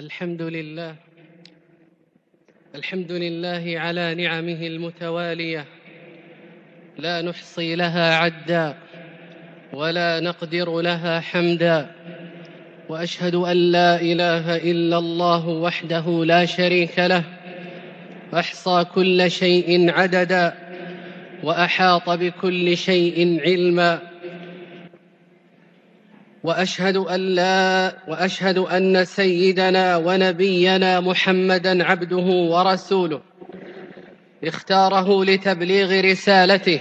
الحمد لله الحمد لله على نعمه المتوالية لا نحصي لها عدا ولا نقدر لها حمدا وأشهد أن لا إله إلا الله وحده لا شريك له أحصى كل شيء عددا وأحاط بكل شيء علما. وأشهد أن لا وأشهد أن سيدنا ونبينا محمدا عبده ورسوله. اختاره لتبليغ رسالته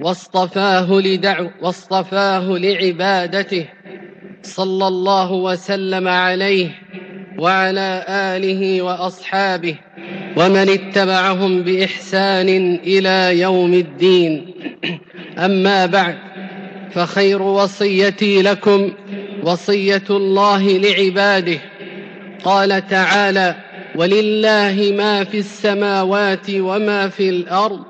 واصطفاه لدعو واصطفاه لعبادته. صلى الله وسلم عليه وعلى آله وأصحابه ومن اتبعهم بإحسان إلى يوم الدين. أما بعد فخير وصيتي لكم وصية الله لعباده. قال تعالى ولله ما في السماوات وما في الأرض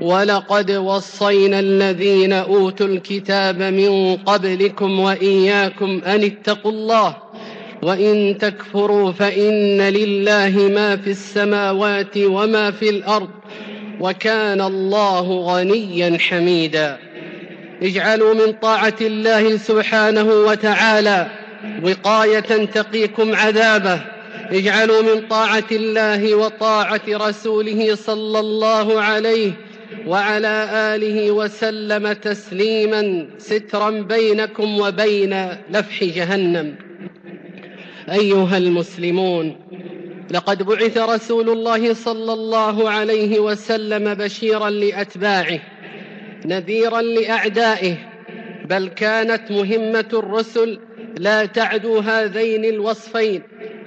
ولقد وصينا الذين أوتوا الكتاب من قبلكم وإياكم أن اتقوا الله وإن تكفروا فإن لله ما في السماوات وما في الأرض وكان الله غنيا حميدا. اجعلوا من طاعة الله سبحانه وتعالى وقاية تقيكم عذابه. اجعلوا من طاعة الله وطاعة رسوله صلى الله عليه وعلى آله وسلم تسليما سترا بينكم وبين لفح جهنم. أيها المسلمون لقد بعث رسول الله صلى الله عليه وسلم بشيرا لأتباعه. نذيرا لأعدائه بل كانت مهمة الرسل لا تعدو هذين الوصفين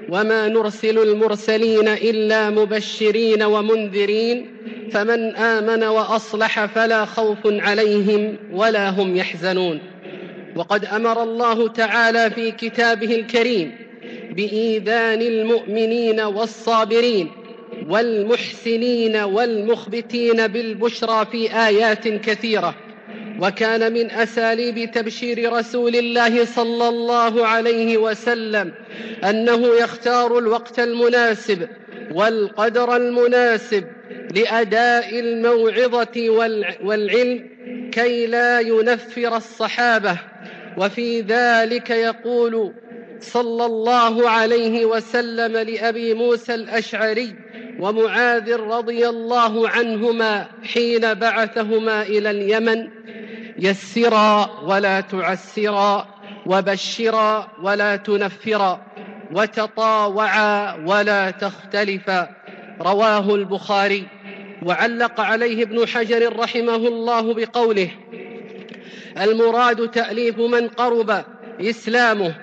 وما نرسل المرسلين إلا مبشرين ومنذرين فمن آمن وأصلح فلا خوف عليهم ولا هم يحزنون. وقد أمر الله تعالى في كتابه الكريم بإيذان المؤمنين والصابرين والمحسنين والمخبتين بالبشرى في آيات كثيرة. وكان من أساليب تبشير رسول الله صلى الله عليه وسلم أنه يختار الوقت المناسب والقدر المناسب لأداء الموعظة والعلم كي لا ينفر الصحابة. وفي ذلك يقول صلى الله عليه وسلم لأبي موسى الأشعري ومعاذ رضي الله عنهما حين بعثهما إلى اليمن يسرا ولا تعسرا وبشرا ولا تنفرا وتطاوعا ولا تختلفا رواه البخاري. وعلق عليه ابن حجر رحمه الله بقوله المراد تأليف من قرب إسلامه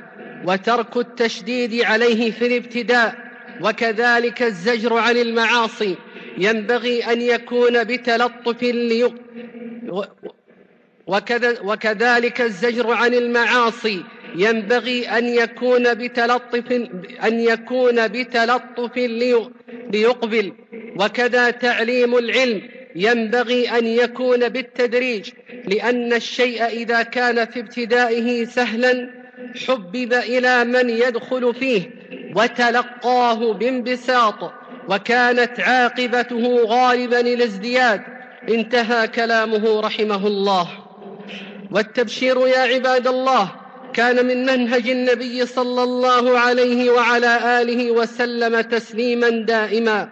وترك التشديد عليه في الابتداء وكذلك الزجر عن المعاصي. ينبغي أن يكون بتلطف ليق وكذلك الزجر عن المعاصي. ينبغي أن يكون بتلطف أن يكون بتلطف ليقبل. وكذا تعليم العلم. ينبغي أن يكون بالتدريج. لأن الشيء إذا كان في ابتدائه سهلا حبب إلى من يدخل فيه. وتلقاه بانبساط وكانت عاقبته غالبا الازدياد انتهى كلامه رحمه الله والتبشير يا عباد الله كان من منهج النبي صلى الله عليه وعلى آله وسلم تسليما دائما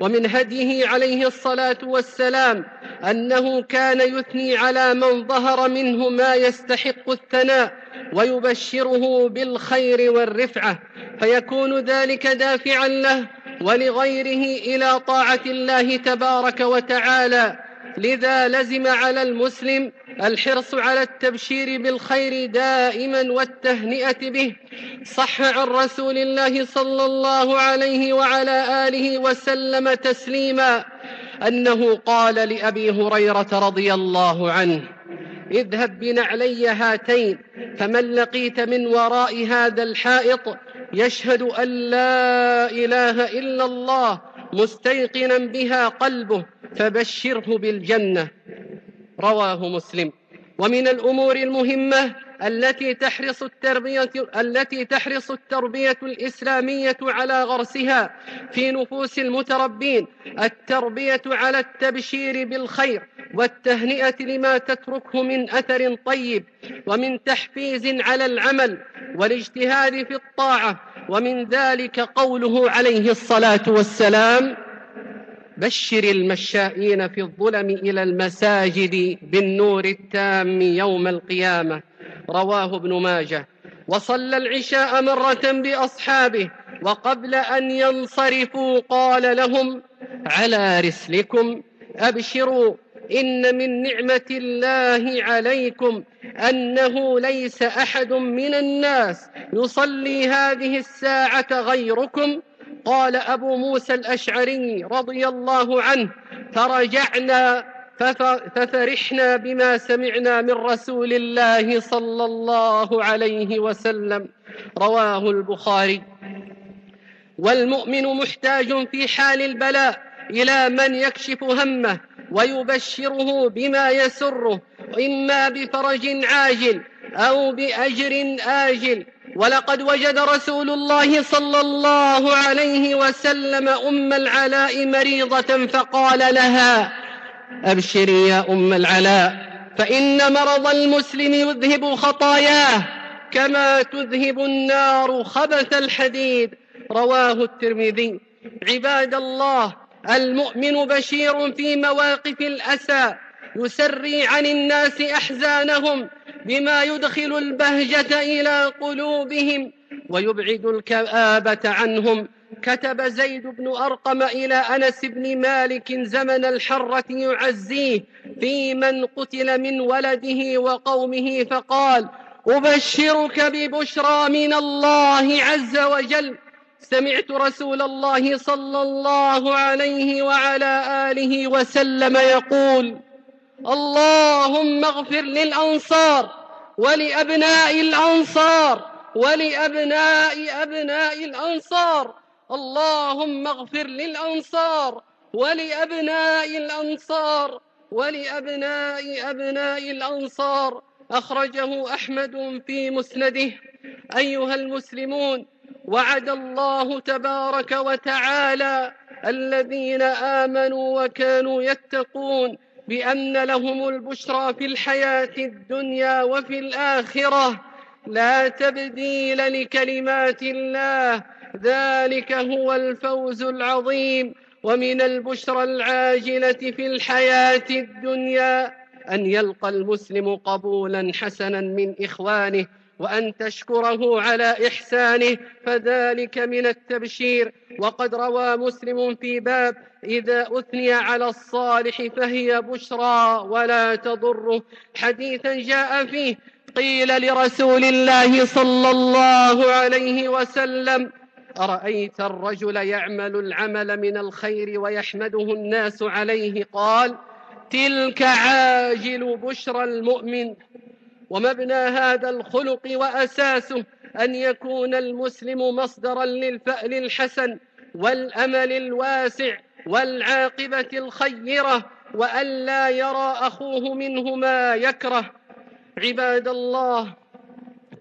ومن هديه عليه الصلاة والسلام أنه كان يثني على من ظهر منه ما يستحق الثناء ويبشره بالخير والرفعة فيكون ذلك دافعا له ولغيره إلى طاعة الله تبارك وتعالى لذا لزم على المسلم الحرص على التبشير بالخير دائما والتهنئة به صح عن رسول الله صلى الله عليه وعلى آله وسلم تسليما أنه قال لأبي هريرة رضي الله عنه اذهب بنعلي هاتين فمن لقيت من وراء هذا الحائط يشهد أن لا إله إلا الله مستيقنا بها قلبه فبشره بالجنة. رواه مسلم. ومن الأمور المهمة التي تحرص التربية التي تحرص التربية الإسلامية على غرسها في نفوس المتربين التربية على التبشير بالخير والتهنئة لما تتركه من أثر طيب ومن تحفيز على العمل والاجتهاد في الطاعة ومن ذلك قوله عليه الصلاة والسلام بشر المشائين في الظلم إلى المساجد بالنور التام يوم القيامة. رواه ابن ماجه. وصلى العشاء مرة بأصحابه وقبل أن ينصرفوا قال لهم على رسلكم. أبشروا. إن من نعمة الله عليكم أنه ليس أحد من الناس يصلي هذه الساعة غيركم قال أبو موسى الأشعري رضي الله عنه فرجعنا ففرحنا بما سمعنا من رسول الله صلى الله عليه وسلم. رواه البخاري. والمؤمن محتاج في حال البلاء إلى من يكشف همه ويبشره بما يسره إما بفرج عاجل أو بأجر آجل ولقد وجد رسول الله صلى الله عليه وسلم أم العلاء مريضة فقال لها أبشري يا أم العلاء فإن مرض المسلم يذهب خطاياه كما تذهب النار خبث الحديد. رواه الترمذي. عباد الله المؤمن بشير في مواقف الأسى يسري عن الناس أحزانهم بما يدخل البهجة إلى قلوبهم ويبعد الكآبة عنهم. كتب زيد بن أرقم إلى أنس بن مالك زمن الحرة يعزيه في من قتل من ولده وقومه فقال أبشرك ببشرى من الله عز وجل. سمعت رسول الله صلى الله عليه وعلى آله وسلم يقول اللهم اغفر للأنصار ولأبناء الأنصار ولأبناء أبناء الأنصار اللهم اغفر للأنصار ولأبناء الأنصار ولأبناء أبناء الأنصار أخرجه أحمد في مسنده أيها المسلمون وعد الله تبارك وتعالى الذين آمنوا وكانوا يتقون بأن لهم البشرى في الحياة الدنيا وفي الآخرة. لا تبديل لكلمات الله. ذلك هو الفوز العظيم. ومن البشرى العاجلة في الحياة الدنيا أن يلقى المسلم قبولا حسنا من إخوانه وأن تشكره على إحسانه. فذلك من التبشير. وقد روى مسلم في باب إذا أثني على الصالح فهي بشرى ولا تضره. حديثا جاء فيه قيل لرسول الله صلى الله عليه وسلم أرأيت الرجل يعمل العمل من الخير ويحمده الناس عليه؟ قال تلك عاجل بشرى المؤمن. ومبنى هذا الخلق وأساسه أن يكون المسلم مصدرا للفأل الحسن والأمل الواسع والعاقبة الخيرة وألا يرى أخوه منه ما يكره. عباد الله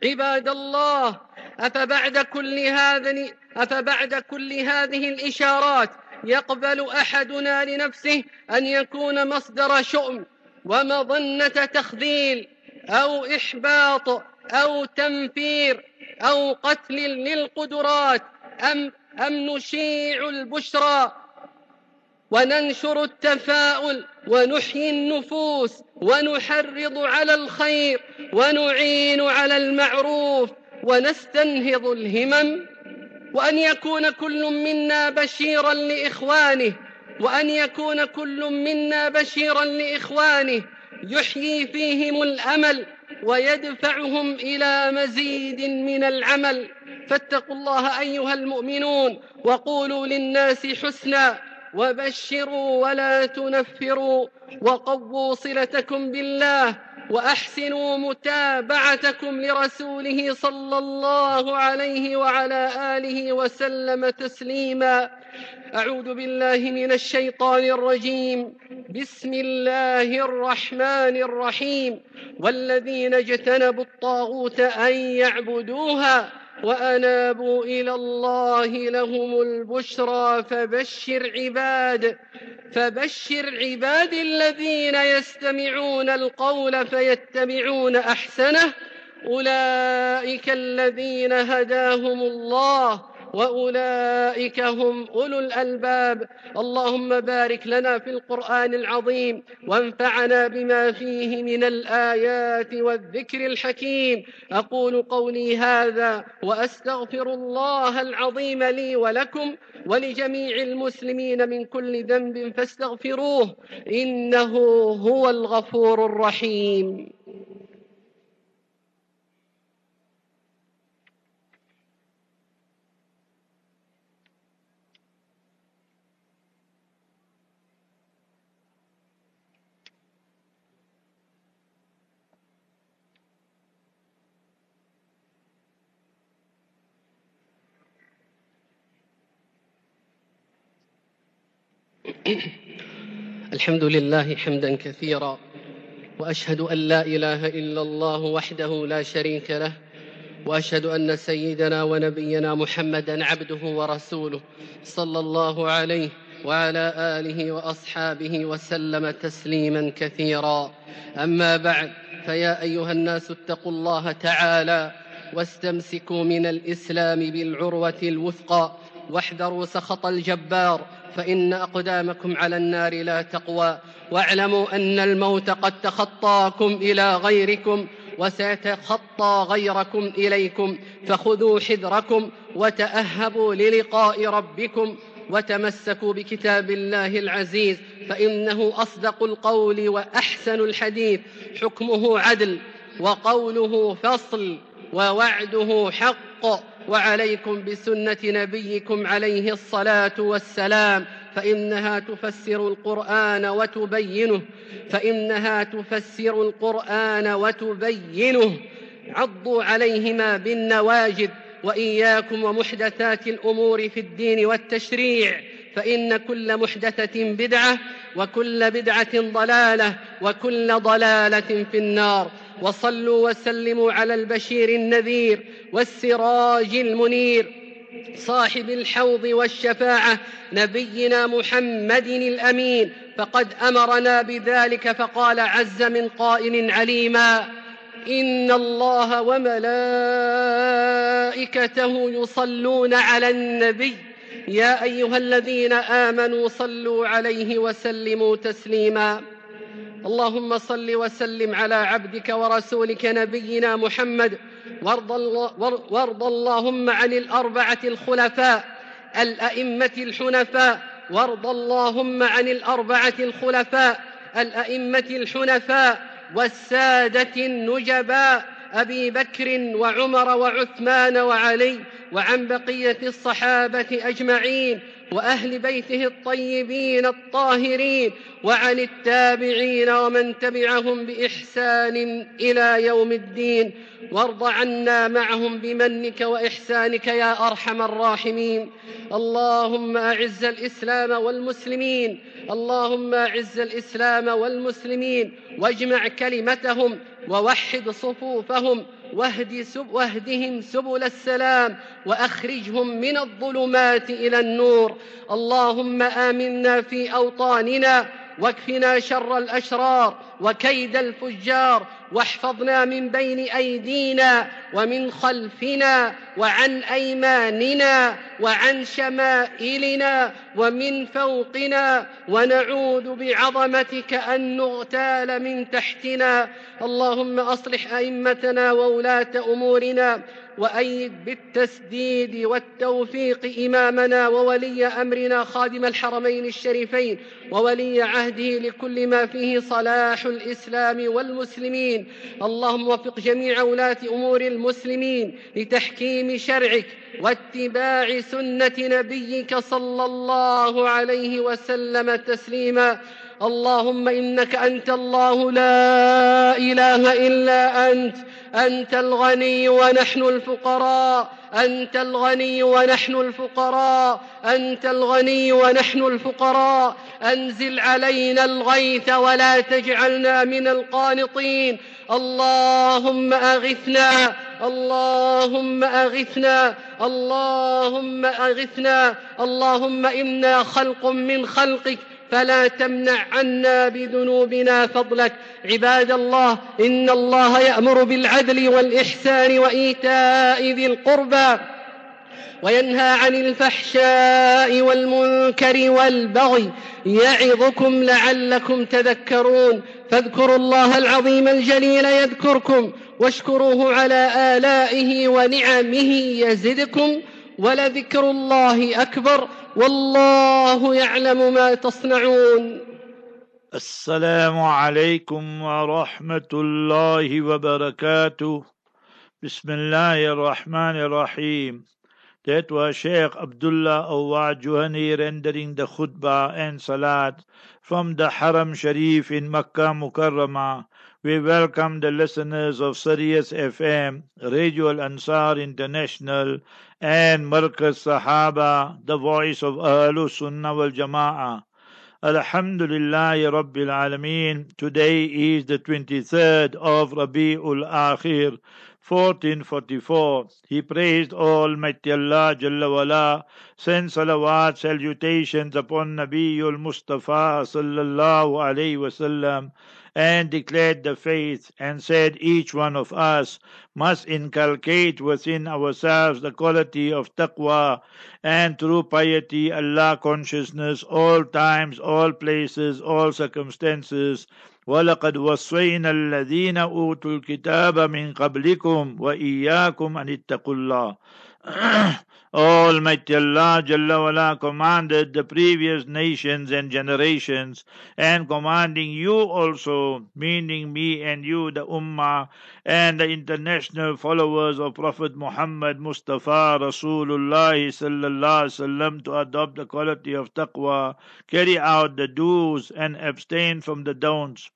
عباد الله أفبعد كل هذه أفبعد كل هذه الإشارات يقبل أحدنا لنفسه أن يكون مصدر شؤم ومظنة تخذيل أو إحباط أو تنفير أو قتل للقدرات أم, أم نشيع البشرى وننشر التفاؤل ونحيي النفوس ونحرض على الخير ونعين على المعروف ونستنهض الهمم وأن يكون كل منا بشيرا لإخوانه وأن يكون كل منا بشيرا لإخوانه يحيي فيهم الأمل ويدفعهم إلى مزيد من العمل فاتقوا الله أيها المؤمنون وقولوا للناس حسنا وبشروا ولا تنفروا وقووا صلتكم بالله وأحسنوا متابعتكم لرسوله صلى الله عليه وعلى آله وسلم تسليما. أعوذ بالله من الشيطان الرجيم. بسم الله الرحمن الرحيم. والذين اجتنبوا الطاغوت أن يعبدوها وأنابوا إلى الله لهم البشرى فبشر عباد فبشر عباد الذين يستمعون القول فيتبعون أحسنه. أولئك الذين هداهم الله. وأولئك هم أولو الألباب. اللهم بارك لنا في القرآن العظيم وانفعنا بما فيه من الآيات والذكر الحكيم. أقول قولي هذا وأستغفر الله العظيم لي ولكم ولجميع المسلمين من كل ذنب فاستغفروه إنه هو الغفور الرحيم. الحمد لله حمدا كثيرا وأشهد أن لا إله إلا الله وحده لا شريك له وأشهد أن سيدنا ونبينا محمدا عبده ورسوله صلى الله عليه وعلى آله وأصحابه وسلم تسليما كثيرا. أما بعد فيا أيها الناس اتقوا الله تعالى واستمسكوا من الإسلام بالعروة الوثقى واحذروا سخط الجبار فإن أقدامكم على النار لا تقوى. واعلموا أن الموت قد تخطاكم إلى غيركم وسيتخطى غيركم إليكم. فخذوا حذركم وتأهبوا للقاء ربكم وتمسكوا بكتاب الله العزيز. فإنه أصدق القول وأحسن الحديث. حكمه عدل وقوله فصل ووعده حق. وعليكم بسنة نبيكم عليه الصلاة والسلام فإنها تفسر القرآن وتبينه فإنها تفسر القرآن وتبينه. عضوا عليهما بالنواجد وإياكم ومحدثات الأمور في الدين والتشريع فإن كل محدثة بدعة وكل بدعة ضلالة وكل ضلالة في النار. وصلوا وسلموا على البشير النذير والسراج المنير صاحب الحوض والشفاعة نبينا محمد الأمين. فقد أمرنا بذلك فقال عز من قائل عليما إن الله وملائكته يصلون على النبي. يا أيها الذين آمنوا صلوا عليه وسلموا تسليما. اللهم صل وسلم على عبدك ورسولك نبينا محمد. وارض, وارض اللهم عن الأربعة الخلفاء الأئمة الحنفاء. وارض اللهم عن الأربعة الخلفاء الأئمة الحنفاء. والسادة النجباء أبي بكر وعمر وعثمان وعلي وعن بقية الصحابة أجمعين. وأهل بيته الطيبين الطاهرين وعن التابعين ومن تبعهم بإحسان إلى يوم الدين وارض عنا معهم بمنك وإحسانك يا أرحم الراحمين. اللهم أعز الإسلام والمسلمين. اللهم أعز الإسلام والمسلمين. واجمع كلمتهم ووحد صفوفهم واهد سب واهدهم سبل السلام وأخرجهم من الظلمات إلى النور. اللهم آمنا في أوطاننا واكفنا شر الأشرار وكيد الفجار واحفظنا من بين أيدينا ومن خلفنا وعن أيماننا وعن شمائلنا ومن فوقنا ونعوذ بعظمتك أن نغتال من تحتنا. اللهم أصلح أئمتنا وولاة أمورنا وأيد بالتسديد والتوفيق إمامنا وولي أمرنا خادم الحرمين الشريفين وولي عهده لكل ما فيه صلاح الإسلام والمسلمين. اللهم وفق جميع ولاة أمور المسلمين لتحكيم شرعك واتباع سنة نبيك صلى الله عليه وسلم تسليما. اللهم إنك أنت الله لا إله إلا أنت أنت الغني ونحن الفقراء. أنت الغني ونحن الفقراء. أنت الغني ونحن الفقراء. أنزل علينا الغيث ولا تجعلنا من القانطين. اللهم أغثنا. اللهم أغثنا. اللهم أغثنا. اللهم إنا خلق من خلقك. فلا تمنع عنا بذنوبنا فضلك. عباد الله إن الله يأمر بالعدل والإحسان وإيتاء ذي القربى وينهى عن الفحشاء والمنكر والبغي. يعظكم لعلكم تذكرون. فاذكروا الله العظيم الجليل يذكركم واشكروه على آلائه ونعمه يزدكم ولذكر الله أكبر. والله يعلم ما تصنعون السلام عليكم ورحمة الله وبركاته بسم الله الرحمن الرحيم That was Sheikh Abdullah Awad Juhani rendering the khutbah and salat from the Haram Sharif in Makkah Mukarramah. We welcome the listeners of Sirius FM, Radio Al Ansar International, and Markaz Sahaba, the voice of Ahlul Sunnah wal. Alhamdulillah Rabbil Alameen. Today is the 23rd of Rabi'ul Akhir, 1444. He praised Almighty Allah Jalla wala, sent salawat, salutations upon Nabiul Mustafa sallallahu alayhi wasallam and declared the faith and said each one of us must inculcate within ourselves the quality of taqwa and true piety, Allah consciousness, all times, all places, all circumstances. ولقد وصينا الذين أوتوا الكتاب من قبلكم وإياكم أن اتقوا الله Almighty Allah Jalla wala commanded the previous nations and generations and commanding you also, meaning me and you, the Ummah and the international followers of Prophet Muhammad Mustafa Rasulullah Sallallahu Alaihi to adopt the quality of taqwa, carry out the do's and abstain from the don'ts.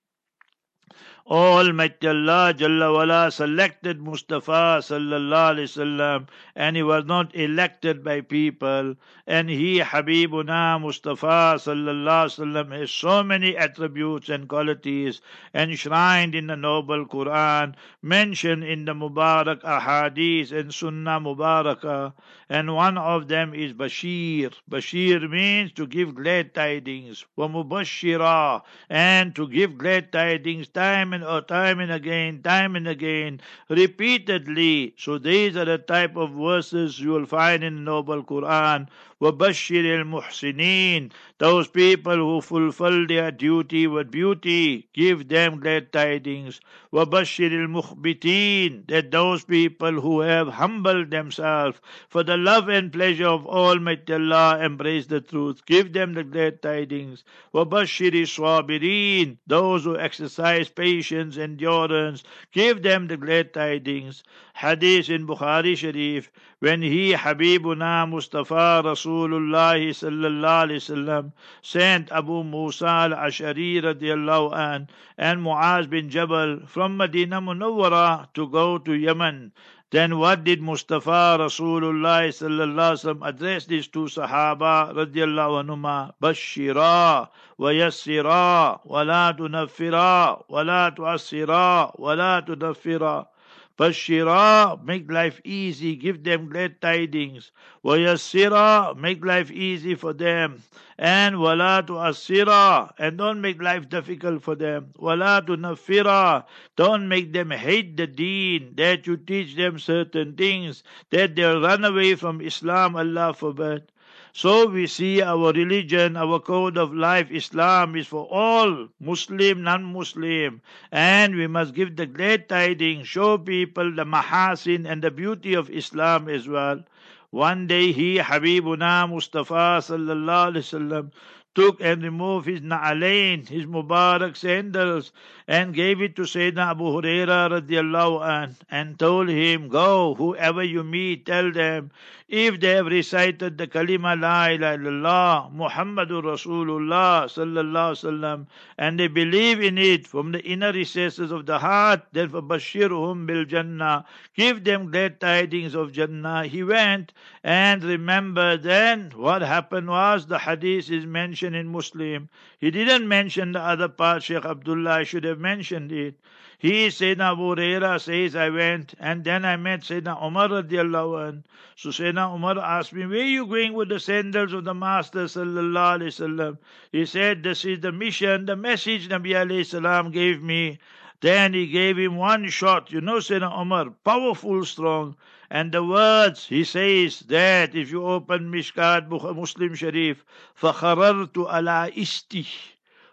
Almighty Allah Jalla wala selected Mustafa sallallahu alaihi wasallam and he was not elected by people. And he Habibuna Mustafa sallallahu alaihi wasallam has so many attributes and qualities enshrined in the noble Quran mentioned in the Mubarak Ahadith and Sunnah Mubarakah and one of them is Bashir. Bashir means to give glad tidings. Wa mubashira and to give glad tidings time and or time and again, time and again, repeatedly. So these are the type of verses you will find in the Noble Quran. وَبَشِّرِ الْمُحْسِنِينَ Those people who fulfill their duty with beauty, give them glad tidings. وَبَشِّرِ الْمُخْبِتِينَ That those people who have humbled themselves for the love and pleasure of Almighty Allah embrace the truth, give them the glad tidings. وَبَشِّرِ الصَّابِرِينَ Those who exercise patience, endurance, give them the glad tidings. Hadith in Bukhari Sharif, when he, Habibuna Mustafa Rasul Rasulullah sallallahu alaihi wasallam sent Abu Musa al-Ash'ari radiallahu an and Muaz bin Jabal from Medina Munawwara to go to Yemen. Then what did Mustafa Rasulullah sallallahu alaihi address these two Sahaba radiallahu anhuma? Bashira yassira wa la tunaffira wa la Bashira, make life easy, give them glad tidings. Wayassira, make life easy for them. And wala tu asira, and don't make life difficult for them. Wala tu nafira, don't make them hate the deen, that you teach them certain things, that they'll run away from Islam, Allah forbid. So we see our religion, our code of life, Islam is for all, Muslim, non-Muslim. And we must give the glad tidings, show people the mahasin and the beauty of Islam as well. One day he, Habibuna Mustafa sallallahu alaihi wasallam, took and removed his na'alain, his Mubarak sandals, and gave it to Sayyidina Abu Huraira radiallahu an, and told him, Go, whoever you meet, tell them, if they have recited the kalima la ilaha illallah, Muhammadur Rasulullah sallallahu sallam, and they believe in it from the inner recesses of the heart, then for Bashirhum bil Jannah, give them glad tidings of Jannah. He went and remember then what happened was the hadith is mentioned in Muslim. He didn't mention the other part, Sheikh Abdullah I should have mentioned it. He, Sayyidina Abu says, I went and then I met Sayyidina Umar radiallahu anh. So Sayyidina Umar asked me, where are you going with the sandals of the Master sallallahu alayhi wasallam? He said, this is the mission, the message Nabi alayhi salam gave me. Then he gave him one shot. You know, Sayyidina Umar, powerful, strong. And the words, he says that if you open Mishkat Muslim Sharif, فَخَرَرْتُ عَلَى إِسْتِي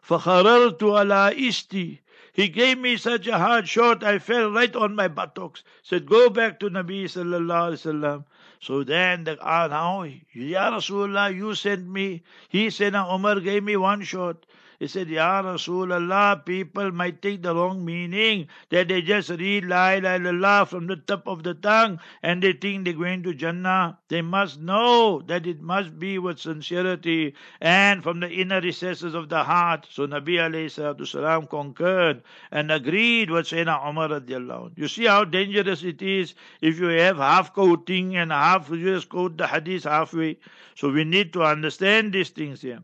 فَخَرَرْتُ عَلَى إِسْتِي he gave me such a hard shot, I fell right on my buttocks. Said, go back to Nabi sallallahu alaihi wasallam. So then the ah now, Ya Rasulullah, you sent me. He said, Umar gave me one shot. He said, Ya Rasulullah, people might take the wrong meaning that they just read La ilaha from the tip of the tongue and they think they're going to Jannah. They must know that it must be with sincerity and from the inner recesses of the heart. So Nabi alayhi salam concurred and agreed with Sayyidina Umar radiallahu You see how dangerous it is if you have half quoting and half, you just quote the hadith halfway. So we need to understand these things here.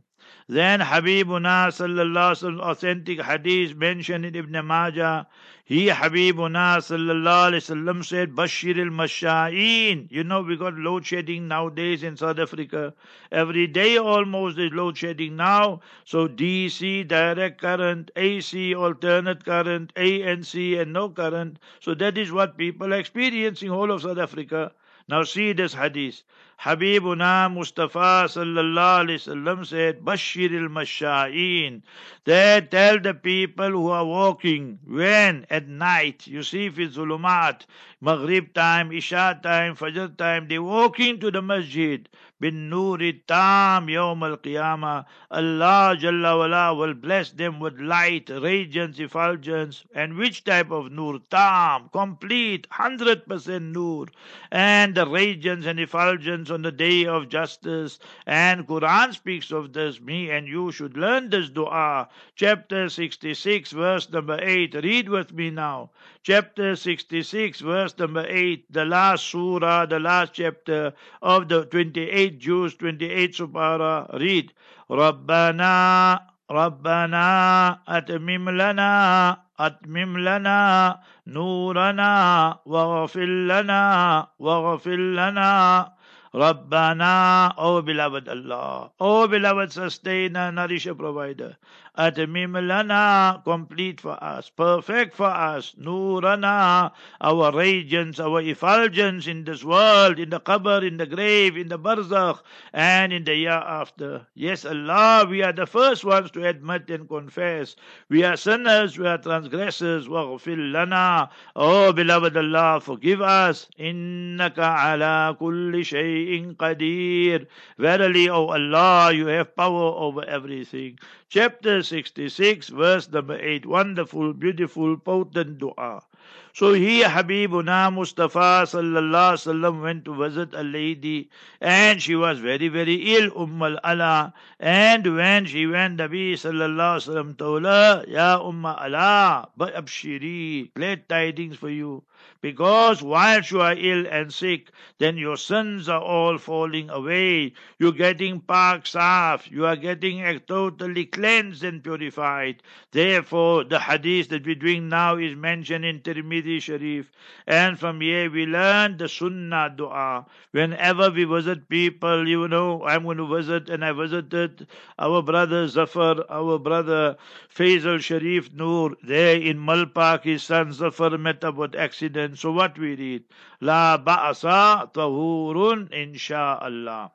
Then Habibuna sallallahu authentic hadith mentioned in Ibn Majah. He Habibuna sallallahu alaihi wasallam said, Bashir al. You know, we got load shedding nowadays in South Africa. Every day almost is load shedding now. So DC, direct current, AC, alternate current, ANC, and no current. So that is what people are experiencing all of South Africa. Now see this hadith. Habibuna Mustafa sallallahu alaihi wasallam said, Bashir al Masha'in. They tell the people who are walking when at night, you see it's zulumat, Maghrib time, Isha time, Fajr time, they walking to the masjid bin nuri tam yawm al. Allah Jalla Allah will bless them with light, radiance, effulgence. And which type of nur? Tam, complete, 100% nur. And the radiance and effulgence on the day of justice. And Quran speaks of this. Me and you should learn this dua. Chapter 66, verse number 8. Read with me now. Chapter 66, verse number 8. The last surah, the last chapter of the 28. 8, Jews 28, read, Rabbana, Rabbana, at mimlana, at mimlana, nurana, Wafilana Wafilana Rabbana, O oh beloved Allah, O oh beloved sustainer, nourisher, provider. Atmim lana, complete for us, perfect for us, nurana, our radiance, our effulgence in this world, in the qabr, in the grave, in the barzakh, and in the year after. Yes, Allah, we are the first ones to admit and confess. We are sinners, we are transgressors. Waghfir lana. Oh, beloved Allah, forgive us. Innaka ala kulli shay'in qadir. Verily, O oh Allah, you have power over everything. Chapter 66, verse number 8. Wonderful, beautiful, potent dua. So he, Habibuna Mustafa sallallahu sallam, went to visit a lady and she was very, very ill, Umm al-Ala. And when she went, Nabi sallallahu sallam told her, Ya Umm al-Ala, but abshiri, glad tidings for you. Because whilst you are ill and sick, then your sins are all falling away. You're getting pak saf. You are getting totally cleansed and purified. Therefore, the hadith that we're doing now is mentioned in Tirmidhi Sharif. And from here we learn the Sunnah dua. Whenever we visit people, you know, I'm going to visit and I visited our brother Zafar, our brother Faisal Sharif Noor, there in Malpak, his son Zafar met up with accident. So what we read? La ba'asa tahurun insha'Allah.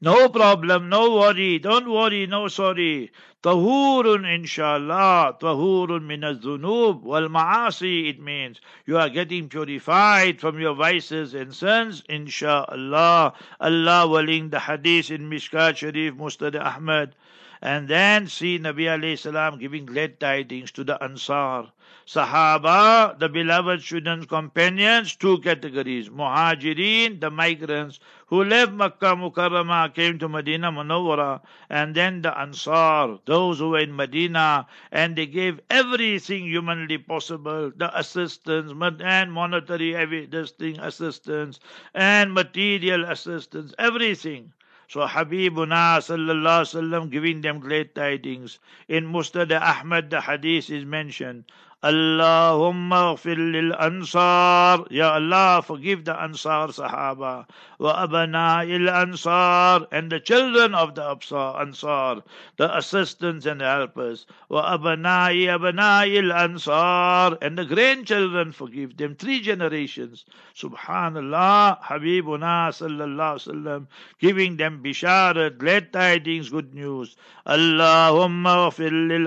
No problem, no worry, don't worry, no sorry. Tahurun inshallah, tahurun min al-dhunub wal ma'asi it means you are getting purified from your vices and sins inshallah. Allah willing the hadith in Mishkat Sharif Mustad Ahmad. And then see Nabi alayhi salam giving glad tidings to the Ansar. Sahaba, the beloved students, companions, two categories. Muhajirin, the migrants who left Makkah Mukarramah, came to Medina Munawwara, and then the Ansar, those who were in Medina, and they gave everything humanly possible, the assistance and monetary this thing, assistance and material assistance, everything. So Habibuna sallallahu giving them great tidings. In Musnad Ahmad the hadith is mentioned. Allahumma lil ansar. Ya Allah, forgive the Ansar Sahaba. Il Ansar. And the children of the Ansar, the assistants and helpers. Abana il Ansar. And the grandchildren, forgive them. Three generations. Subhanallah, Habibuna sallallahu sallam, giving them bisharat, glad tidings, good news. Lil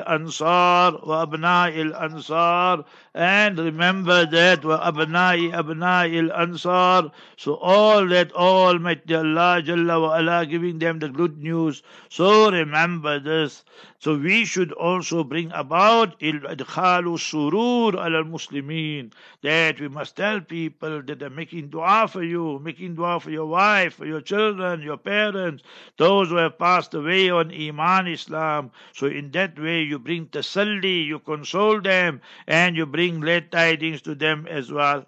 ansar wa abna il ansar. And remember that wa abnai abnai il ansar. So all that all Almighty Allah Jalla wa ala giving them the good news. So remember this. So we should also bring about idkhalu surur al muslimin that we must tell people that they're making dua for you, making dua for your wife, for your children, your parents, those who have passed away on Iman Islam. So in that way you bring tasalli, you console them, and you bring glad tidings to them as well.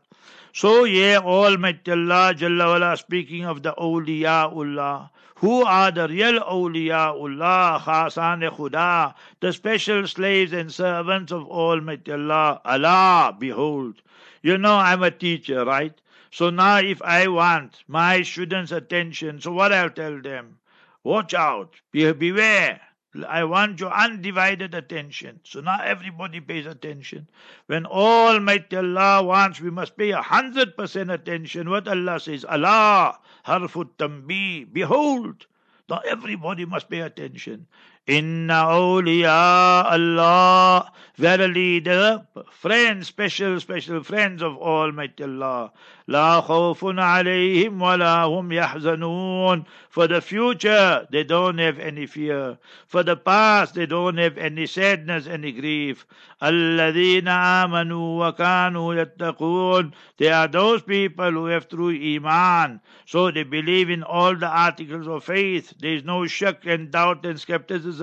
So, yeah, Almighty Allah Jalla wala, speaking of the awliyaullah, who are the real awliyaullah, khasan khuda, the special slaves and servants of Almighty Allah. Allah, behold. You know, I'm a teacher, right? So now if I want my students' attention, so what I'll tell them? Watch out, beware. I want your undivided attention. So now everybody pays attention. When Almighty Allah wants, we must pay a hundred percent attention. What Allah says, Allah, harfut tambi, behold. Now everybody must pay attention. Inna awliya Allah. Verily the friends, special, special friends of Almighty Allah. La khawfun alayhim wa la hum yahzanoon. For the future, they don't have any fear. For the past, they don't have any sadness, any grief. Alladhina amanu wa kanu yattaqoon. They are those people who have true iman. So they believe in all the articles of faith. There is no shirk and doubt and skepticism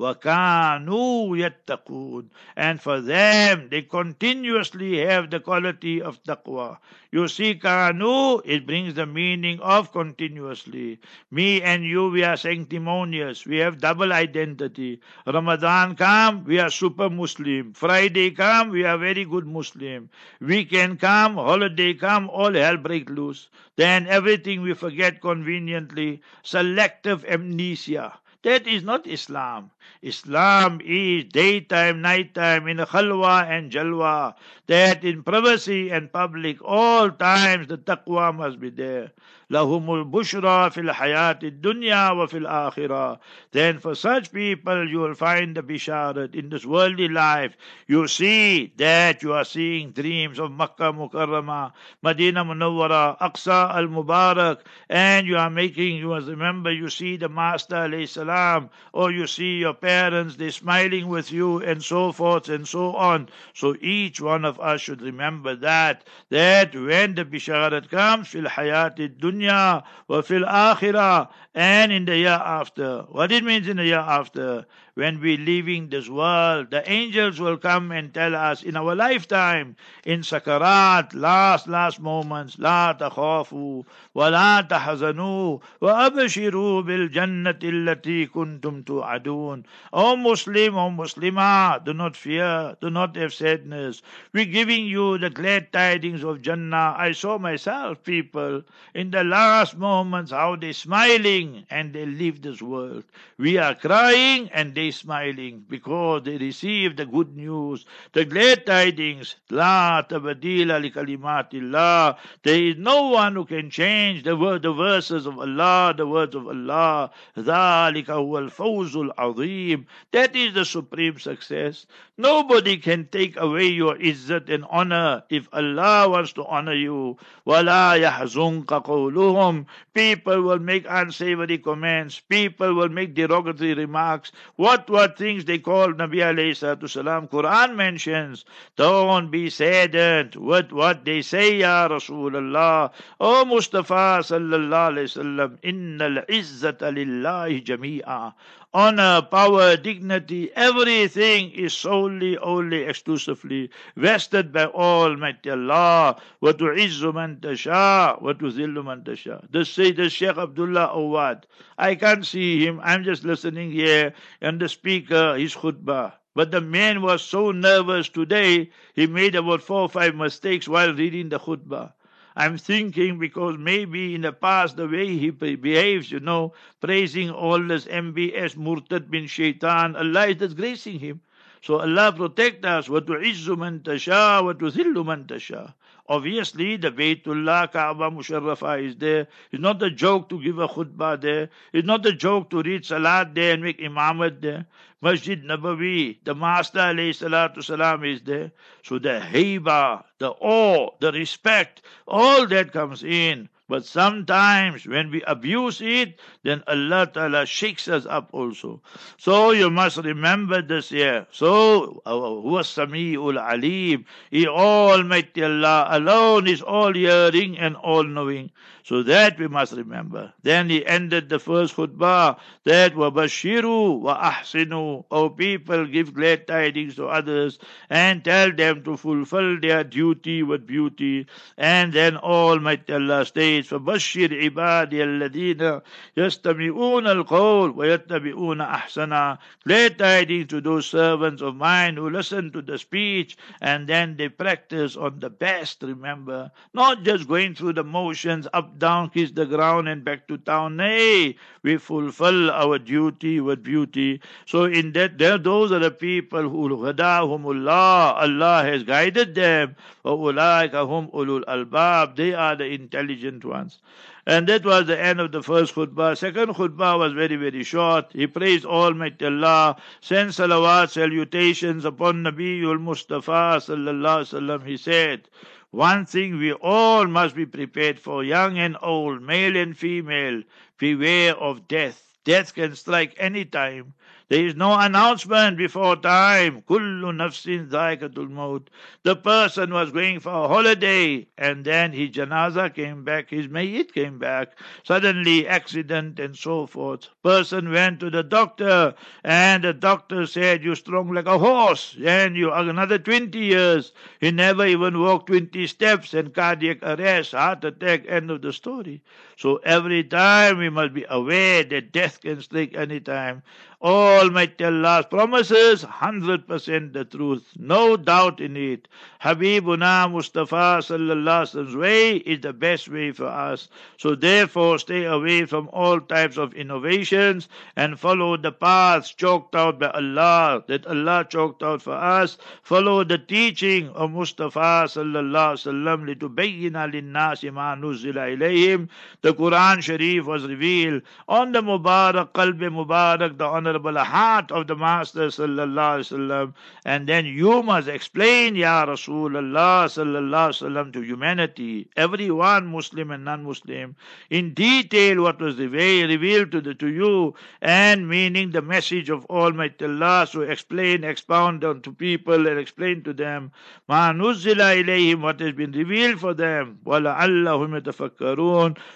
وَكَانُوا يَتَّقُونَ And for them, they continuously have the quality of taqwa. You see, kanu, it brings the meaning of continuously. Me and you, we are sanctimonious. We have double identity. Ramadan come, we are super Muslim. Friday come, we are very good Muslim. Weekend come, holiday come, all hell break loose. Then everything we forget conveniently. Selective amnesia. That is not Islam. Islam is daytime, nighttime, in khalwa and jalwa. That in privacy and public, all times the taqwa must be there. لهم البشرى في الحياة الدنيا وفي الآخرة. Then for such people you will find the bisharat in this worldly life. You see that you are seeing dreams of Makkah Mukarramah, Medina Munawwara, Aqsa al Mubarak, and you are making, you must remember, you see the Master alayhi salam, or you see your parents, they're smiling with you, and so forth and so on. So each one of us should remember that, that when the bisharat comes, fil hayat dunya dunya wa fil akhirah and in the year after. What it means in the year after? When we leaving this world, the angels will come and tell us in our lifetime, in sakarat, last, last moments, la takhafu wa la tahzanu wa abshiru bil jannati allati kuntum tu'adun. O Muslim, O Muslimah, do not fear, do not have sadness. We're giving you the glad tidings of Jannah. I saw myself people in the last moments, how they're smiling and they leave this world. We are crying and they they smiling? Because they received the good news, the glad tidings. La tabadila li kalimatillah. There is no one who can change the word, the verses of Allah, the words of Allah. ذَلِكَ هُوَ الْفَوْزُ الْعَظِيمُ That is the supreme success. Nobody can take away your izzat and honor if Allah wants to honor you. وَلَا يَحْزُنْكَ gloom. People will make unsavory comments. People will make derogatory remarks. What were things they called Nabi alayhi salam? Quran mentions, don't be saddened with what they say, Ya Rasulullah. O Mustafa sallallahu alayhi wasallam, innal izzata lillahi jami'a honor, power, dignity, everything is solely, only, exclusively vested by Almighty Allah. وَتُعِزُّ مَن تَشَاءُ وَتُذِلُّ مَن تَشَاءُ This say the Sheikh Abdullah Awad. I can't see him. I'm just listening here and the speaker, his khutbah. But the man was so nervous today, he made about four or five mistakes while reading the khutbah. I'm thinking because maybe in the past the way he behaves, you know, praising all this MBS Murtad bin Shaitan, Allah is disgracing him. So Allah protect us. وَتُعِزُّ مَن تَشَاءُ وَتُذِلُّ مَن تَشَاءُ Obviously, the Baytullah Kaaba Musharrafa is there. It's not a joke to give a khutbah there. It's not a joke to read Salat there and make imamat there. Masjid Nabawi, the Master alayhi salatu salam is there. So the haiba, the awe, the respect, all that comes in. But sometimes when we abuse it, then Allah Ta'ala shakes us up also. So you must remember this here. So, uh, huwa Sami'ul Alim. He Almighty Allah alone is all hearing and all knowing. So that we must remember. Then he ended the first khutbah that وَبَشِّرُوا وَأَحْسِنُوا O people, give glad tidings to others and tell them to fulfill their duty with beauty. And then Almighty Allah states, فَبَشِّرْ عِبَادِيَ الَّذِينَ يَسْتَمِعُونَ الْقَوْلِ وَيَتَّبِعُونَ أَحْسَنَا Glad tidings to those servants of mine who listen to the speech and then they practice on the best, remember. Not just going through the motions up down, kiss the ground, and back to town. Nay, we fulfill our duty with beauty. So in that, there, those are the people who hadahumullah. Allah has guided them. hum ulul albab. They are the intelligent ones. And that was the end of the first khutbah. Second khutbah was very, very short. He praised Almighty Allah, sent salawat, salutations upon Nabiul Mustafa sallallahu alaihi wasallam. He said, one thing we all must be prepared for, young and old, male and female, beware of death. Death can strike any time. There is no announcement before time. Kullu nafsin dhaikatul maut. The person was going for a holiday and then his janaza came back, his mayit came back. Suddenly accident and so forth. Person went to the doctor and the doctor said, you strong like a horse and you are another 20 years. He never even walked 20 steps and cardiac arrest, heart attack, end of the story. So every time we must be aware that death can strike any time. Almighty Allah's promises, 100% the truth, no doubt in it. Habibuna Mustafa sallallahu Alaihi way is the best way for us. So therefore stay away from all types of innovations and follow the paths chalked out by Allah, that Allah chalked out for us. Follow the teaching of Mustafa sallallahu sallam litubayyina linnasi ma nuzila ilayhim. The Quran Sharif was revealed on the Mubarak, Qalb Mubarak, the honor the heart of the Master sallallahu alaihi wasallam, and then you must explain, Ya Rasulullah sallallahu alaihi wasallam, to humanity, everyone, Muslim and non-Muslim, in detail what was revealed to, the, to you, and meaning the message of Almighty Allah. So explain, expound unto people, and explain to them, ma nuzila ilayhim, what has been revealed for them, wala allahum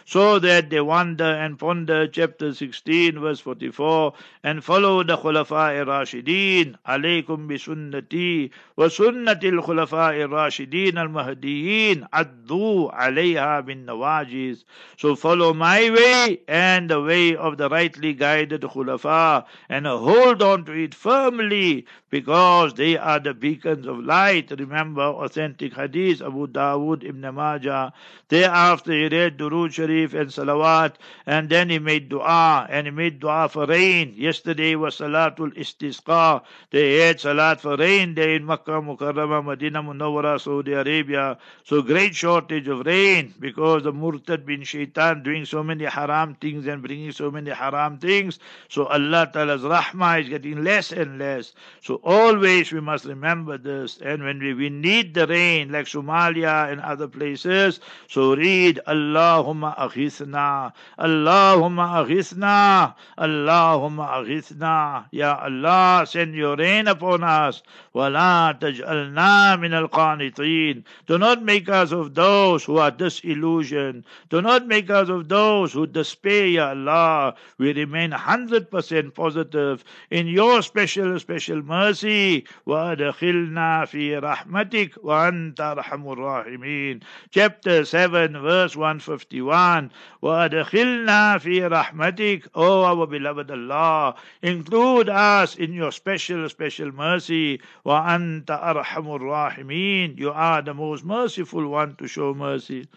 so that they wonder and ponder. Chapter 16, verse 44, and follow the Khulafa Rashideen. Alaykum bi sunnati wa sunnati al Khulafa Rashideen al Mahdiyin. Addu alayha bin nawajiz. So follow my way and the way of the rightly guided Khulafa and hold on to it firmly because they are the beacons of light. Remember authentic hadith Abu Dawood Ibn Majah. Thereafter he read Durood Sharif and Salawat and then he made dua and he made dua for rain. Yesterday was Salatul Istisqa. They had Salat for rain day in Makkah, Mukarramah, Medina, Munawwara, Saudi Arabia. So great shortage of rain because the Murtad bin Shaitan doing so many haram things and bringing so many haram things. So Allah Ta'ala's rahmah is getting less and less. So always we must remember this. And when we, we need the rain, like Somalia and other places, so read Allahumma aghithna, Allahumma aghithna, Allahumma aghithna. Ya Allah, send your rain upon us. وَلَا تَجْعَلْنَا مِنَ الْقَانِطِينَ Do not make us of those who are disillusioned. Do not make us of those who despair, Ya Allah. We remain 100% positive in your special, special mercy. وَأَدْخِلْنَا فِي رَحْمَتِكَ وَأَنْتَ أَرْحَمُ الرَّاحِمِينَ Chapter 7, verse 151. وَأَدْخِلْنَا فِي رَحْمَتِكَ O our beloved Allah, Include us in your special, special mercy. Wa anta arhamur rahimin. You are the most merciful one to show mercy.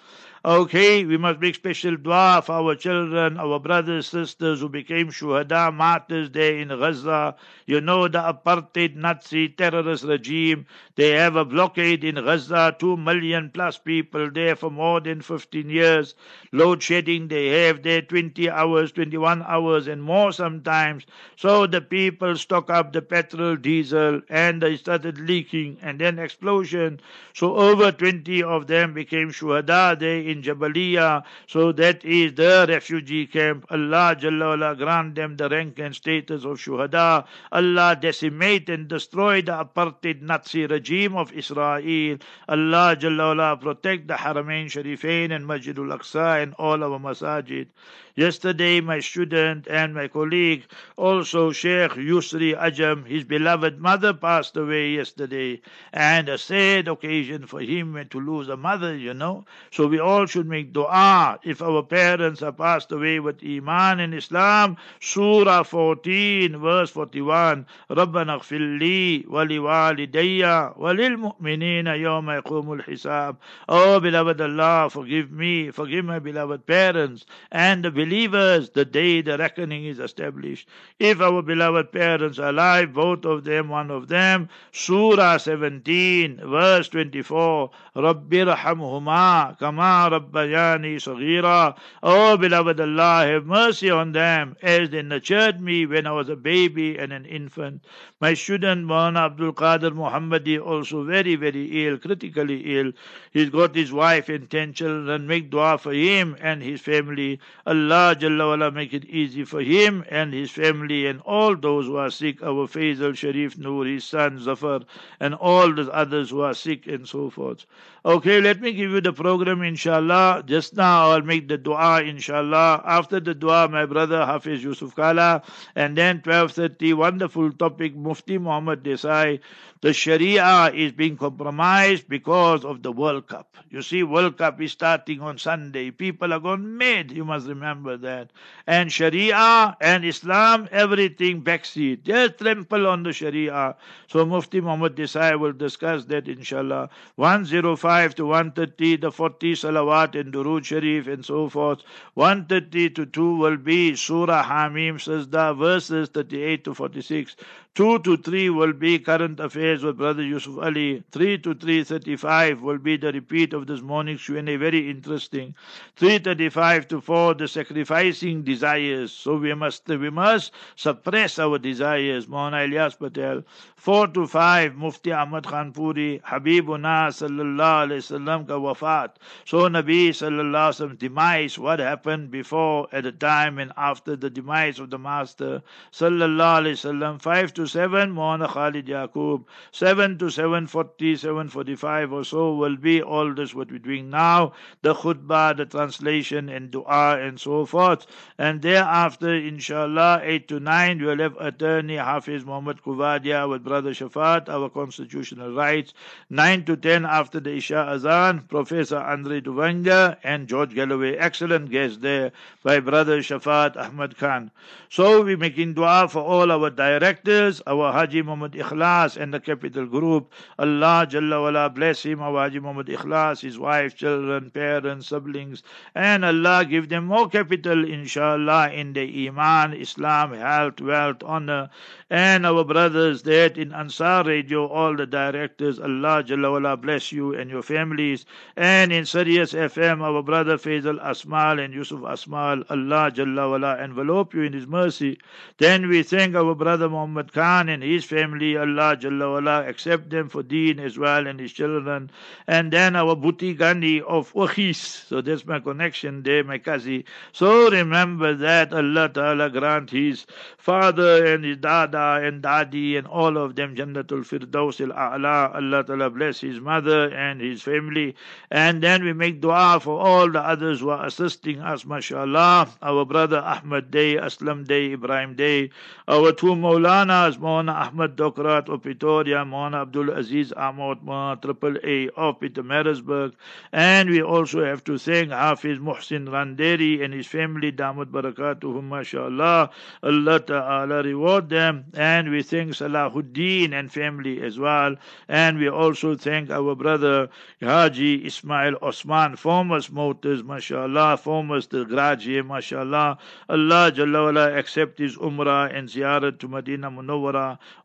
Okay, we must make special dua for our children, our brothers, sisters who became shuhada, martyrs there in Gaza. You know the apartheid Nazi terrorist regime. They have a blockade in Gaza, two million plus people there for more than 15 years. Load shedding they have there 20 hours, 21 hours and more sometimes. So the people stock up the petrol, diesel and they started leaking and then explosion. So over 20 of them became shuhada there in Jabalia. So that is the refugee camp. Allah Jalla grant them the rank and status of shuhada. Allah decimate and destroy the apartheid Nazi regime of Israel. Allah Jalla protect the Haramain Sharifain and Masjidul Aqsa and all our masajid. Yesterday, my student and my colleague, also Sheikh Yusri Ajam, his beloved mother passed away yesterday, and a sad occasion for him to lose a mother, you know. So we all should make dua if our parents are passed away with Iman in Islam. Surah 14, verse 41. ربنا اغفر لي ولوالدي وللمؤمنين يوم يقوم الحساب. Oh, beloved Allah, forgive me, forgive my beloved parents and the believers the day the reckoning is established. If our beloved parents are alive, both of them, one of them, Surah 17, verse 24, رَبِّ رَحَمْهُمَا كَمَا رَبَّيَانِي صَغِيرًا Oh, beloved Allah, have mercy on them as they nurtured me when I was a baby and an infant. My student, Maulana Abdul Qadir Muhammadi, also very, very ill, critically ill. He's got his wife and ten children. Make dua for him and his family. Allah Allah Jalla wala make it easy for him and his family and all those who are sick, our Faisal Sharif Noor, his son Zafar, and all the others who are sick and so forth. Okay, let me give you the program inshallah. Just now I'll make the dua inshallah. After the dua, my brother Hafiz Yusuf Kala, and then 12.30, wonderful topic, Mufti Muhammad Desai. The Sharia is being compromised because of the World Cup. You see, World Cup is starting on Sunday. People are gone mad, you must remember that. And Sharia and Islam, everything backseat. Just trample on the Sharia. So Mufti Muhammad Desai will discuss that inshallah. 105 to 130, the 40 salawat and Durood Sharif and so forth. 130 to 2 will be Surah Hamim Sajda verses 38 to 46. 2 to 3 will be current affairs with Brother Yusuf Ali. 3 to 3.35 will be the repeat of this morning's Q&A, very interesting. 3.35 to 4, the sacrificing desires. So we must, we must suppress our desires. Maulana Ilyas Patel. 4 to 5, Mufti Ahmad Khan Puri, Habibuna sallallahu alayhi wasallam ka wafat. So Nabi sallallahu alayhi wasallam demise, what happened before, at the time and after the demise of the Master sallallahu alayhi wasallam. 5 to to 7, Maulana Khalid Yaqub. 7 to 7.40, 7.45 or so will be all this what we're doing now, the khutbah, the translation and dua and so forth. And thereafter, inshallah, 8 to 9, we'll have attorney Hafiz Muhammad Kuvadia with Brother Shafat, our constitutional rights. 9 to 10 after the Isha Azan, Professor Andre Duvanga and George Galloway. Excellent guest there by Brother Shafat Ahmad Khan. So we're making dua for all our directors our Haji Muhammad Ikhlas and the Capital Group. Allah Jalla wala bless him, our Haji Muhammad Ikhlas, his wife, children, parents, siblings, and Allah give them more capital, inshallah, in the Iman, Islam, health, wealth, honor, and our brothers that in Ansar Radio, all the directors, Allah Jalla wala bless you and your families. And in Sirius FM, our brother Faisal Asmal and Yusuf Asmal, Allah Jalla wala envelope you in His mercy. Then we thank our brother Muhammad Khan and his family, Allah Jalla wala accept them for deen as well and his children. And then our Bhuti Gandhi of Wakhis. So that's my connection there, my cousin. So remember that Allah Ta'ala grant his father and his dada and Dadi and all of them, Jannatul Firdaus al A'la. Allah Ta'ala bless his mother and his family. And then we make dua for all the others who are assisting us, mashallah. Our brother Ahmad Day, Aslam Day, Ibrahim Day. Our two Maulanas, Maulana Ahmad Dokrat of Pretoria, Maulana Abdul Aziz Ahmad, Maulana Triple A of Pietermaritzburg. And we also have to thank Hafiz Muhsin Randeri and his family, Damut Barakatuhum, mashallah. Allah Ta'ala reward them and we thank Salahuddin and family as well. And we also thank our brother Haji Ismail Osman, former Motors, mashallah, former Graji, mashallah. Allah Jalla accept his Umrah and Ziyarat to Medina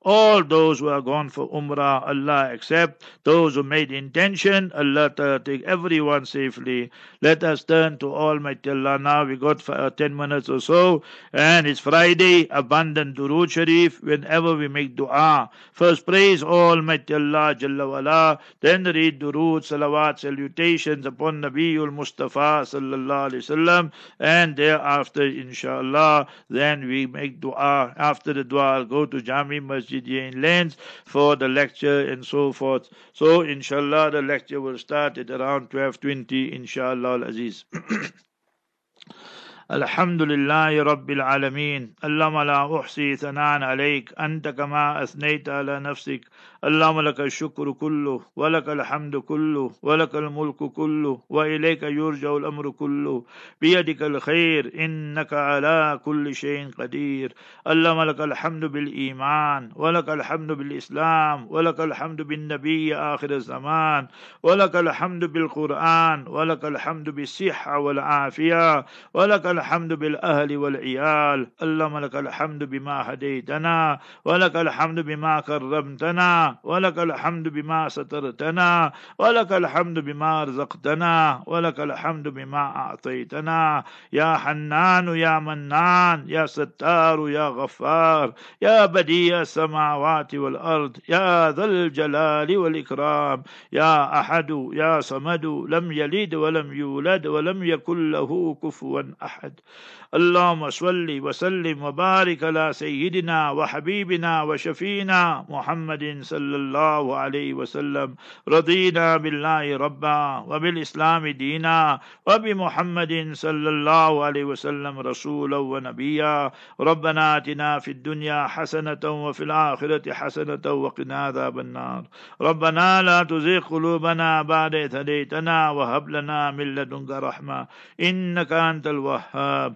All those who are gone for Umrah, Allah accept. Those who made intention, Allah take everyone safely. Let us turn to Almighty Allah now. We got for, uh, 10 minutes or so, and it's Friday, abundant Durood Sharif whenever we make dua. First praise Almighty Allah Jalla wala, then read durood, salawat, salutations upon Nabiul Mustafa sallallahu alaihi wasallam, and thereafter inshallah, then we make dua. After the dua, I'll go to Jami Masjid in Lens for the lecture and so forth. So inshallah, the lecture will start at around 12:20 inshallah al-aziz. الحمد لله رب العالمين. اللهم لا أحصي ثناء عليك. أنت كما أثنيت على نفسك. اللهم لك الشكر كله ولك الحمد كله ولك الملك كله وإليك يرجع الأمر كله. بيدك الخير إنك على كل شيء قدير. اللهم لك الحمد بالإيمان ولك الحمد بالإسلام ولك الحمد بالنبي آخر الزمان ولك الحمد بالقرآن ولك الحمد بالصحة والعافية ولك الحمد بالأهل والعيال. اللهم لك الحمد بما هديتنا ولك الحمد بما كرمتنا ولك الحمد بما سترتنا ولك الحمد بما رزقتنا ولك الحمد بما أعطيتنا. يا حنان يا منان يا ستار يا غفار يا بديع السماوات والأرض يا ذا الجلال والإكرام. يا أحد يا صمد لم يلد ولم يولد ولم يكن له كفوا أحد. واحد اللهم صل وسلم وبارك على سيدنا وحبيبنا وشفينا محمد صلى الله عليه وسلم. رضينا بالله ربا وبالإسلام دينا وبمحمد صلى الله عليه وسلم رسولا ونبيا. ربنا آتنا في الدنيا حسنة وفي الآخرة حسنة وقنا عذاب النار. ربنا لا تزغ قلوبنا بعد إذ هديتنا وهب لنا من لدنك رحمة. إنك أنت الوهاب.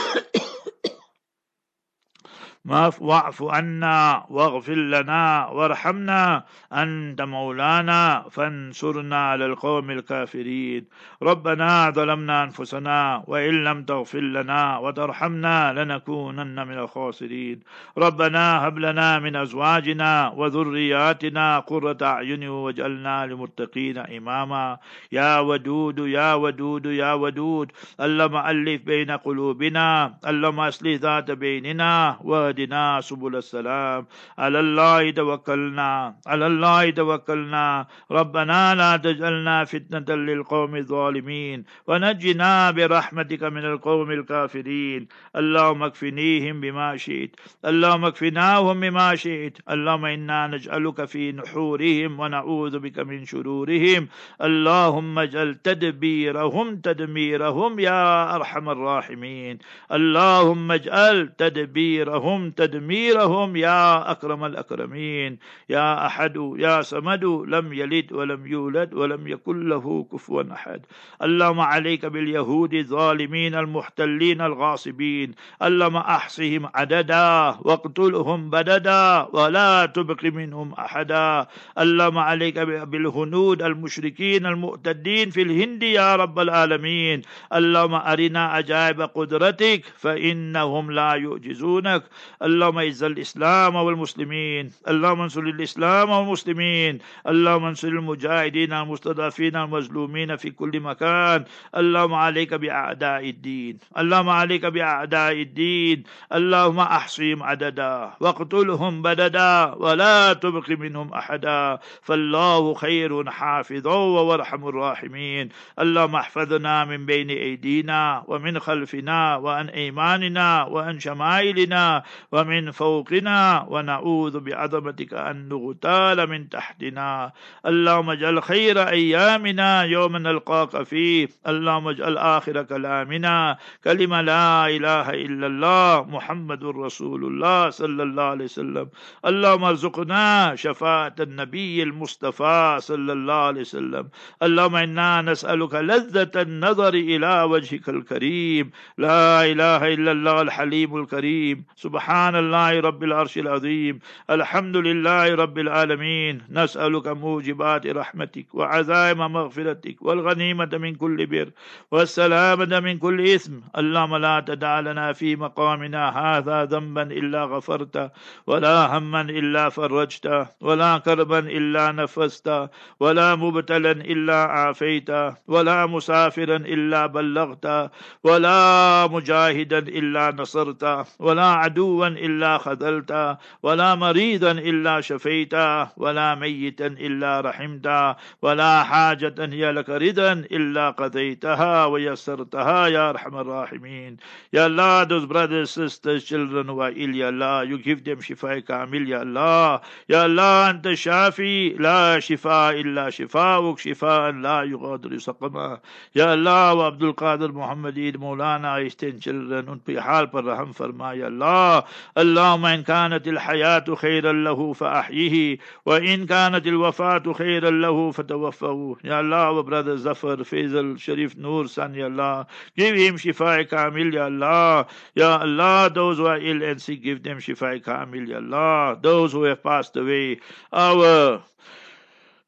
واعف عنا واغفر لنا وارحمنا أنت مولانا فانصرنا على القوم الكافرين. ربنا ظلمنا أنفسنا وإن لم تغفر لنا وترحمنا لنكونن من الخاسرين. ربنا هب لنا من أزواجنا وذرياتنا قرة أعين واجعلنا للمتقين إماما. يا ودود يا ودود يا ودود اللهم ألف بين قلوبنا اللهم أصلح ذات بيننا واهدنا سبل السلام. على الله توكلنا على الله توكلنا. ربنا لا تجعلنا فتنة للقوم الظالمين. ونجنا برحمتك من القوم الكافرين. اللهم اكفنيهم بما شئت. اللهم اكفناهم بما شئت. اللهم إنا نجعلك في نحورهم ونعوذ بك من شرورهم. اللهم اجعل تدبيرهم تدميرهم يا أرحم الراحمين. اللهم اجعل تدبيرهم تدميرهم يا أكرم الأكرمين يا أحد يا صمد لم يلد ولم يولد ولم يكن له كفوا أحد. اللهم عليك باليهود الظالمين المحتلين الغاصبين. اللهم أحصهم عددا واقتلهم بددا ولا تبق منهم أحدا. اللهم عليك بالهنود المشركين المؤتدين في الهند يا رب العالمين. اللهم أرنا عجائب قدرتك فإنهم لا يعجزونك. اللهم اعز الإسلام والمسلمين. اللهم انصر الإسلام والمسلمين. اللهم انصر المجاهدين المستضعفين المظلومين في كل مكان. اللهم عليك بأعداء الدين. اللهم عليك بأعداء الدين. اللهم أحصهم عددا واقتلهم بددا ولا تبق منهم أحدا. فالله خير حافظا وأرحم الراحمين. اللهم احفظنا من بين أيدينا ومن خلفنا وعن أيماننا وعن شمائلنا. ومن فوقنا ونعوذ بعظمتك أن نغتال من تحتنا. اللهم اجعل خير أيامنا يوم نلقاك فيه. اللهم اجعل آخر كلامنا كلمة لا إله إلا الله محمد رسول الله صلى الله عليه وسلم. اللهم ارزقنا شفاعة النبي المصطفى صلى الله عليه وسلم. اللهم إنا نسألك لذة النظر إلى وجهك الكريم. لا إله إلا الله الحليم الكريم. سبحان الله رب العرش العظيم الحمد لله رب العالمين. نسألك موجبات رحمتك وعزائم مغفرتك والغنيمة من كل بر والسلامة من كل إثم. اللهم لا تدع لنا في مقامنا هذا ذنبا إلا غفرته ولا هما إلا فرجته ولا كربا إلا نفسته ولا مبتلا إلا عافيته ولا مسافرا إلا بلغته ولا مجاهدا إلا نصرته ولا عدوا إلا خذلته ولا مريضا إلا شفيته ولا ميتا إلا رحمته ولا حاجة هي لك رضا إلا قضيتها ويسرتها يا أرحم الراحمين يا الله those brothers sisters children who are ill يا الله you give them شفاء كامل يا الله يا الله أنت الشافي لا شفاء إلا شفاءك شفاء لا يغادر سقما يا الله وعبد القادر محمد عيد مولانا ايستين children उन पे हाल पर रहम फरमा या अल्लाह اللهم إن كانت الحياة خيرا له فأحيه وإن كانت الوفاة خيرا له فتوفه يا الله our brother Zafar Faisal Sharif Noor ya Allah give him shifa kamil ya Allah ya Allah those who are ill and sick give them shifa kamil ya Allah those who have passed away our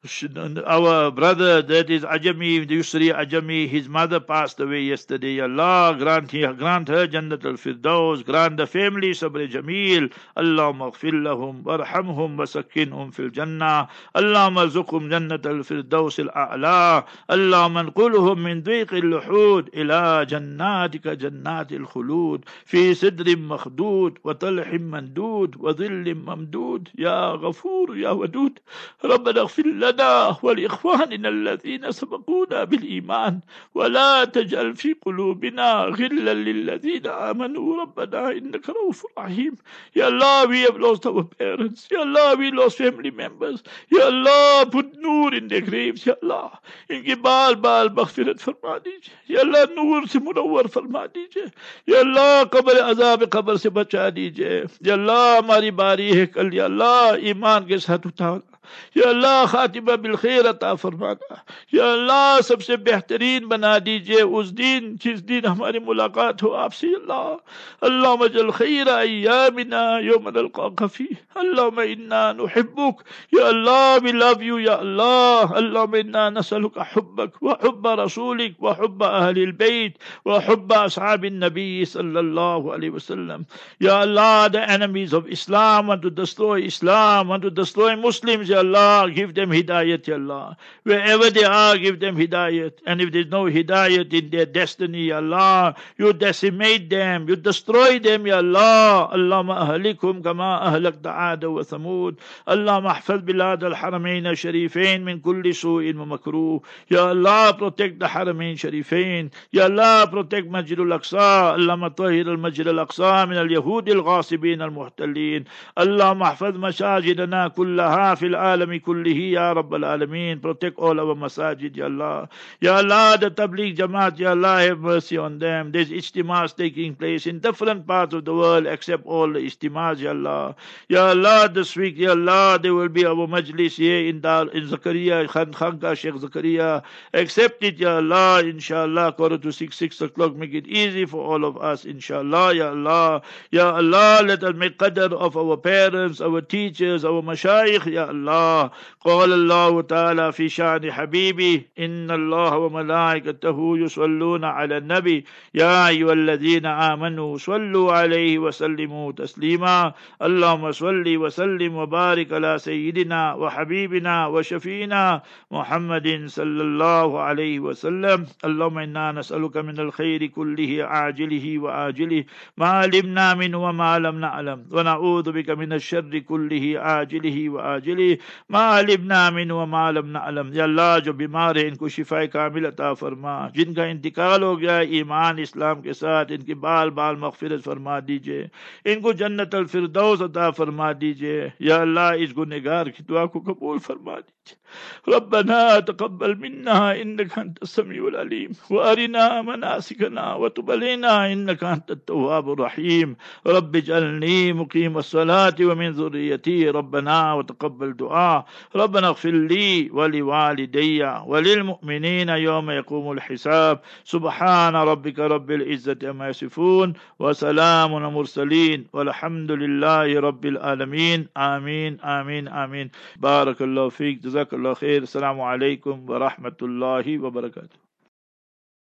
our brother that is Ajami, Yusri Ajami, his mother passed away yesterday. Allah grant, grant her Jannat al Firdaus, grant the family Sabr Jamil. Allah maghfir lahum, warhamhum, wasakkinhum fil Jannah. Allah marzuqhum Jannat al Firdaus al A'la. Allah manqulhum min dhiq al luhud ila jannatika jannat al khulud fi sidr makhdud wa talhim mandud wa dhil mamdud. Ya Ghafoor, Ya Wadud. ربنا اغفر لنا لنا ولإخواننا الذين سبقونا بالإيمان ولا تجعل في قلوبنا غلا للذين آمنوا ربنا إنك رؤوف رحيم Ya Allah we have lost our parents Ya Allah we lost family members Ya Allah put nur in their graves Ya Allah इनके बाल बाल मगफिरत फरमा दीजिए या अल्लाह नूर से मुनवर फरमा दीजिए या अल्लाह कब्र अजाब कब्र से बचा दीजिए या अल्लाह हमारी बारी है कल या अल्लाह ईमान के साथ उठाना या अल्लाह खातिमा बिलखैर अता फरमाना या अल्लाह सबसे बेहतरीन बना दीजिए उस दिन जिस दिन हमारी मुलाकात हो आपसे अल्लाह अल्लाह मजल खैर अय्यामिना यौम नलकाक फी अल्लाह इन्ना नुहिब्बुक या अल्लाह वी लव यू या अल्लाह अल्लाह इन्ना नसलुक हुब्बक व हुब्ब रसूलिक व हुब्ब अहलिल बैत व हुब्ब असहाब النبي صلى الله عليه وسلم Ya Allah the enemies of Islam want to destroy Islam want to destroy Muslims Allah, give them hidayat, Ya Allah. Wherever they are, give them hidayat. And if there's no hidayat in their destiny, Allah, you decimate them, you destroy them, Ya Allah. Allahumma ahlikum kama ahlak da'ada wa thamud. Allahumma ahfad bilad al-haramayna sharifayn min kulli su'in wa makruh. Allah, protect the haramayn sharifayn. Ya Allah, protect Majid al-Aqsa. Allahumma tahir al-Majid al-Aqsa min al-Yahudi al-Ghasibin al-Muhtalin. Allahumma ahfad masajidana kullaha fil alami kullihi ya Rabbal Alameen. Protect all our masajid, Ya Allah. Ya Allah, the Tabligh Jamaat, Ya Allah, have mercy on them. There's ijtimas taking place in different parts of the world except all the ijtimas, Ya Allah. Ya Allah, this week, Ya Allah, there will be our majlis here in, Dar, in Zakaria, Khan Khanka, Sheikh Zakaria. Accept it, Ya Allah, inshallah, quarter to six, six o'clock. Make it easy for all of us, inshallah, Ya Allah. Ya Allah, let us make qadr of our parents, our teachers, our mashayikh, Ya Allah. قال الله تعالى في شأن حبيبي إن الله وملائكته يصلون على النبي. يا أيها الذين آمنوا صلوا عليه وسلموا تسليما. اللهم صل وسلم وبارك على سيدنا وحبيبنا وشفينا محمد صلى الله عليه وسلم. اللهم إنا نسألك من الخير كله عاجله وآجله. ما علمنا منه وما لم نعلم. ونعوذ بك من الشر كله عاجله وآجله. ما علمنا منه وما لم نعلم या अल्लाह जो बीमार है इनको शिफा कामिल अता फरमा जिनका इंतकाल हो गया ईमान इस्लाम के साथ इनकी बाल बाल मगफिरत फरमा दीजिए इनको जन्नत अल फिरदौस अता फरमा दीजिए या अल्लाह इस गुनहगार की दुआ को कबूल फरमा दीजिए ربنا تقبل منا إنك أنت السميع العليم وأرنا مناسكنا وتب علينا إنك أنت التواب الرحيم رب اجعلني مقيم الصلاة ومن ذريتي ربنا وتقبل دعاء ربنا اغفر لي ولوالدي وللمؤمنين يوم يقوم الحساب. سبحان ربك رب العزة عما يصفون وسلام المرسلين والحمد لله رب العالمين. آمين آمين آمين. بارك الله فيك جزاك الله خير. السلام عليكم ورحمة الله وبركاته.